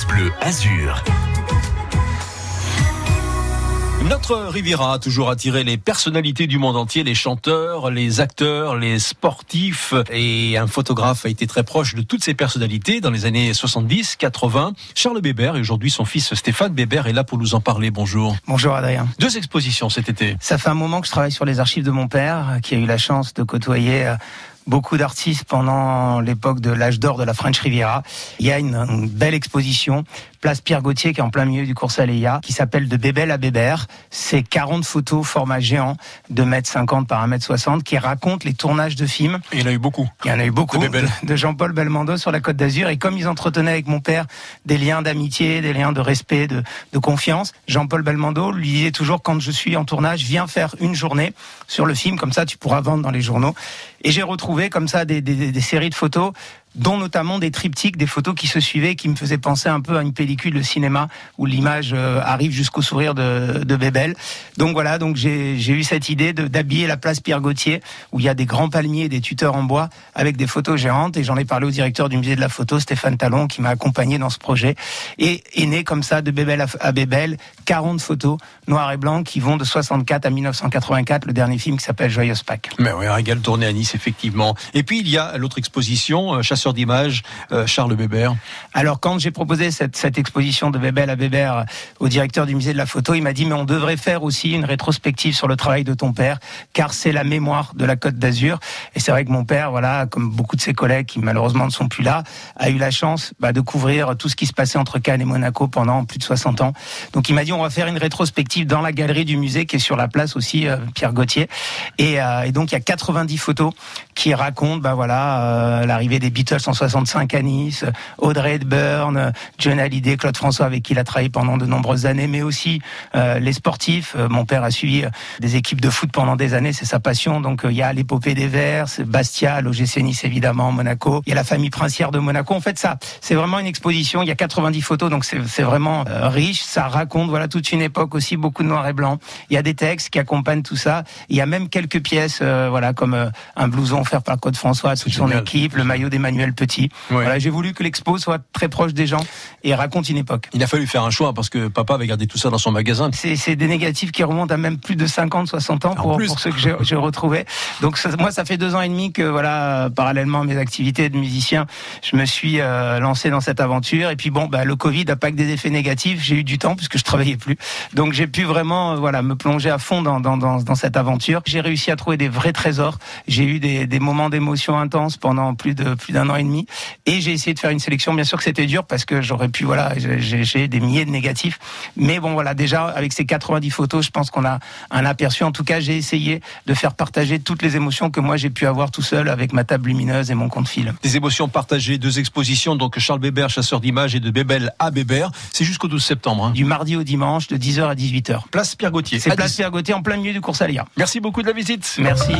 France Bleu Azur. Notre Riviera a toujours attiré les personnalités du monde entier, les chanteurs, les acteurs, les sportifs. Et un photographe a été très proche de toutes ces personnalités dans les années 70, 80. Charles Bébert et aujourd'hui son fils Stéphane Bébert est là pour nous en parler. Bonjour. Bonjour Adrien. Deux expositions cet été. Ça fait un moment que je travaille sur les archives de mon père, qui a eu la chance de côtoyer euh, beaucoup d'artistes pendant l'époque de l'âge d'or de la French Riviera. Il y a une, une, belle exposition, place Pierre Gauthier, qui est en plein milieu du cours Aléa, qui s'appelle De Bébel à Bébert. C'est 40 photos format géant, de mètres 50 par 1 mètre 60, qui racontent les tournages de films. Et il y en a eu beaucoup. Il y en a eu beaucoup. De, Bébel. de Jean-Paul Belmondo sur la Côte d'Azur. Et comme ils entretenaient avec mon père des liens d'amitié, des liens de respect, de, de confiance, Jean-Paul Belmondo lui disait toujours, quand je suis en tournage, viens faire une journée sur le film, comme ça tu pourras vendre dans les journaux. Et j'ai retrouvé comme ça des, séries de photos dont notamment des triptyques, des photos qui se suivaient, qui me faisaient penser un peu à une pellicule de cinéma où l'image euh, arrive jusqu'au sourire de, de Bébel. Donc voilà, donc j'ai eu cette idée d'habiller la place Pierre Gauthier où il y a des grands palmiers, des tuteurs en bois avec des photos géantes et j'en ai parlé au directeur du musée de la photo, Stéphane Talon, qui m'a accompagné dans ce projet et est né comme ça de Bébel à, Bébel 40 photos noires et blancs qui vont de 64 à 1984, le dernier film qui s'appelle Joyeuse Pâques. Mais oui, un régal tourné à Nice effectivement. Et puis il y a l'autre exposition, euh, d'images, euh, Charles Bébert. Alors quand j'ai proposé cette, exposition de Bébel à Bébert au directeur du musée de la photo, il m'a dit mais on devrait faire aussi une rétrospective sur le travail de ton père, car c'est la mémoire de la Côte d'Azur. Et c'est vrai que mon père, voilà, comme beaucoup de ses collègues qui malheureusement ne sont plus là, a eu la chance bah, de couvrir tout ce qui se passait entre Cannes et Monaco pendant plus de 60 ans. Donc il m'a dit on va faire une rétrospective dans la galerie du musée qui est sur la place aussi euh, Pierre Gauthier. Et, euh, donc il y a 90 photos qui racontent bah voilà euh, l'arrivée des Beatles en 65 à Nice, Audrey Hepburn, John Hallyday, Claude François avec qui il a travaillé pendant de nombreuses années, mais aussi euh, les sportifs. mon père a suivi des équipes de foot pendant des années, c'est sa passion. Donc il y a l'épopée des Verts, Bastia, l'OGC Nice évidemment, Monaco. Il y a la famille princière de Monaco. En fait ça, c'est vraiment une exposition. Il y a 90 photos, donc c'est vraiment riche. Ça raconte voilà toute une époque aussi, beaucoup de noir et blanc. Il y a des textes qui accompagnent tout ça. Il y a même quelques pièces, euh, voilà, comme euh, un blouson offert par Claude François à toute son équipe, le maillot d'Emmanuel Petit. Ouais. Voilà, j'ai voulu que l'expo soit très proche des gens et raconte une époque. Il a fallu faire un choix parce que papa avait gardé tout ça dans son magasin. C'est des négatifs qui remontent à même plus de 50, 60 ans pour, pour ceux que j'ai retrouvés. Donc ça, moi, ça fait deux ans et demi que voilà, parallèlement à mes activités de musicien, je me suis euh, lancé dans cette aventure. Et puis bon, bah, le Covid n'a pas que des effets négatifs. J'ai eu du temps puisque je travaillais plus. Donc j'ai pu vraiment voilà me plonger à fond dans, dans, dans, dans cette aventure. J'ai réussi à trouver des vrais trésors. J'ai eu des, des moments d'émotion intenses pendant plus de plus d'un an et demi. Et j'ai essayé de faire une sélection. Bien sûr que c'était dur parce que j'aurais pu voilà j'ai des milliers de négatifs. Mais bon voilà déjà avec ces 90 photos, je pense qu'on a un aperçu. En tout cas, j'ai essayé de faire partager toutes les émotions que moi j'ai pu avoir tout seul avec ma table lumineuse et mon compte fil. Des émotions partagées, deux expositions donc Charles Bébert, chasseur d'images et de Bébel à Bébert. C'est jusqu'au 12 septembre. Hein. Du mardi au dimanche de 10h à 18h. Place Pierre Gauthier. C'est place Pierre Gauthier en plein milieu du cours Alia. Merci beaucoup de la visite. Merci.